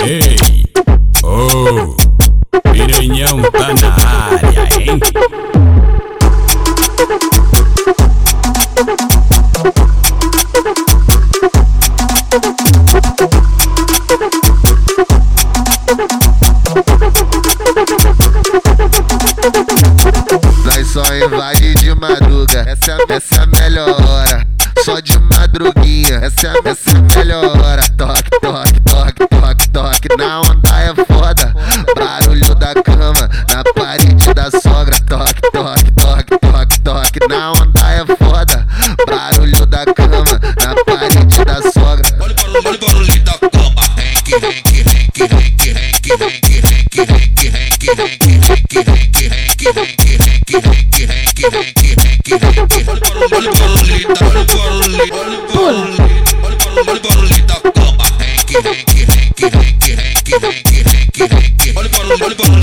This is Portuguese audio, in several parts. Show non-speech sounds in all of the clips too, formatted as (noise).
Ei, oh, Piranhão tá na área, hein? Nós só invade de madruga, essa, essa é a melhor hora. Só de madruguinha, essa, essa é a melhor hora. Toque, toque, toque, na onda é foda. Barulho da cama, na parede da sogra. Olha o olha para o barulho da cama. Renque, renque, renque, renque, renque, renque, renque, renque, renque, renque, renque, renque, renque, renque. Olha o olha barulho da olha olha olha olha barulho cama. Renque, renque, renque. Olha para o olha para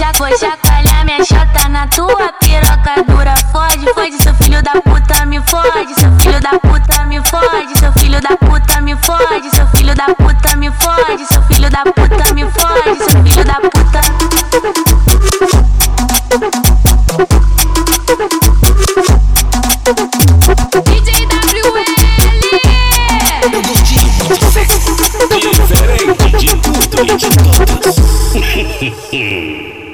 cha, vou chacoalhar minha chota na tua piroca dura. Fode, fode, seu filho da puta me fode. Seu filho da puta me fode. Seu filho da puta me fode. Seu filho da puta me fode. Seu filho da puta me fode. Seu filho da puta. DJ WL. Diferente de tudo e de todos. Hehehehe (laughs)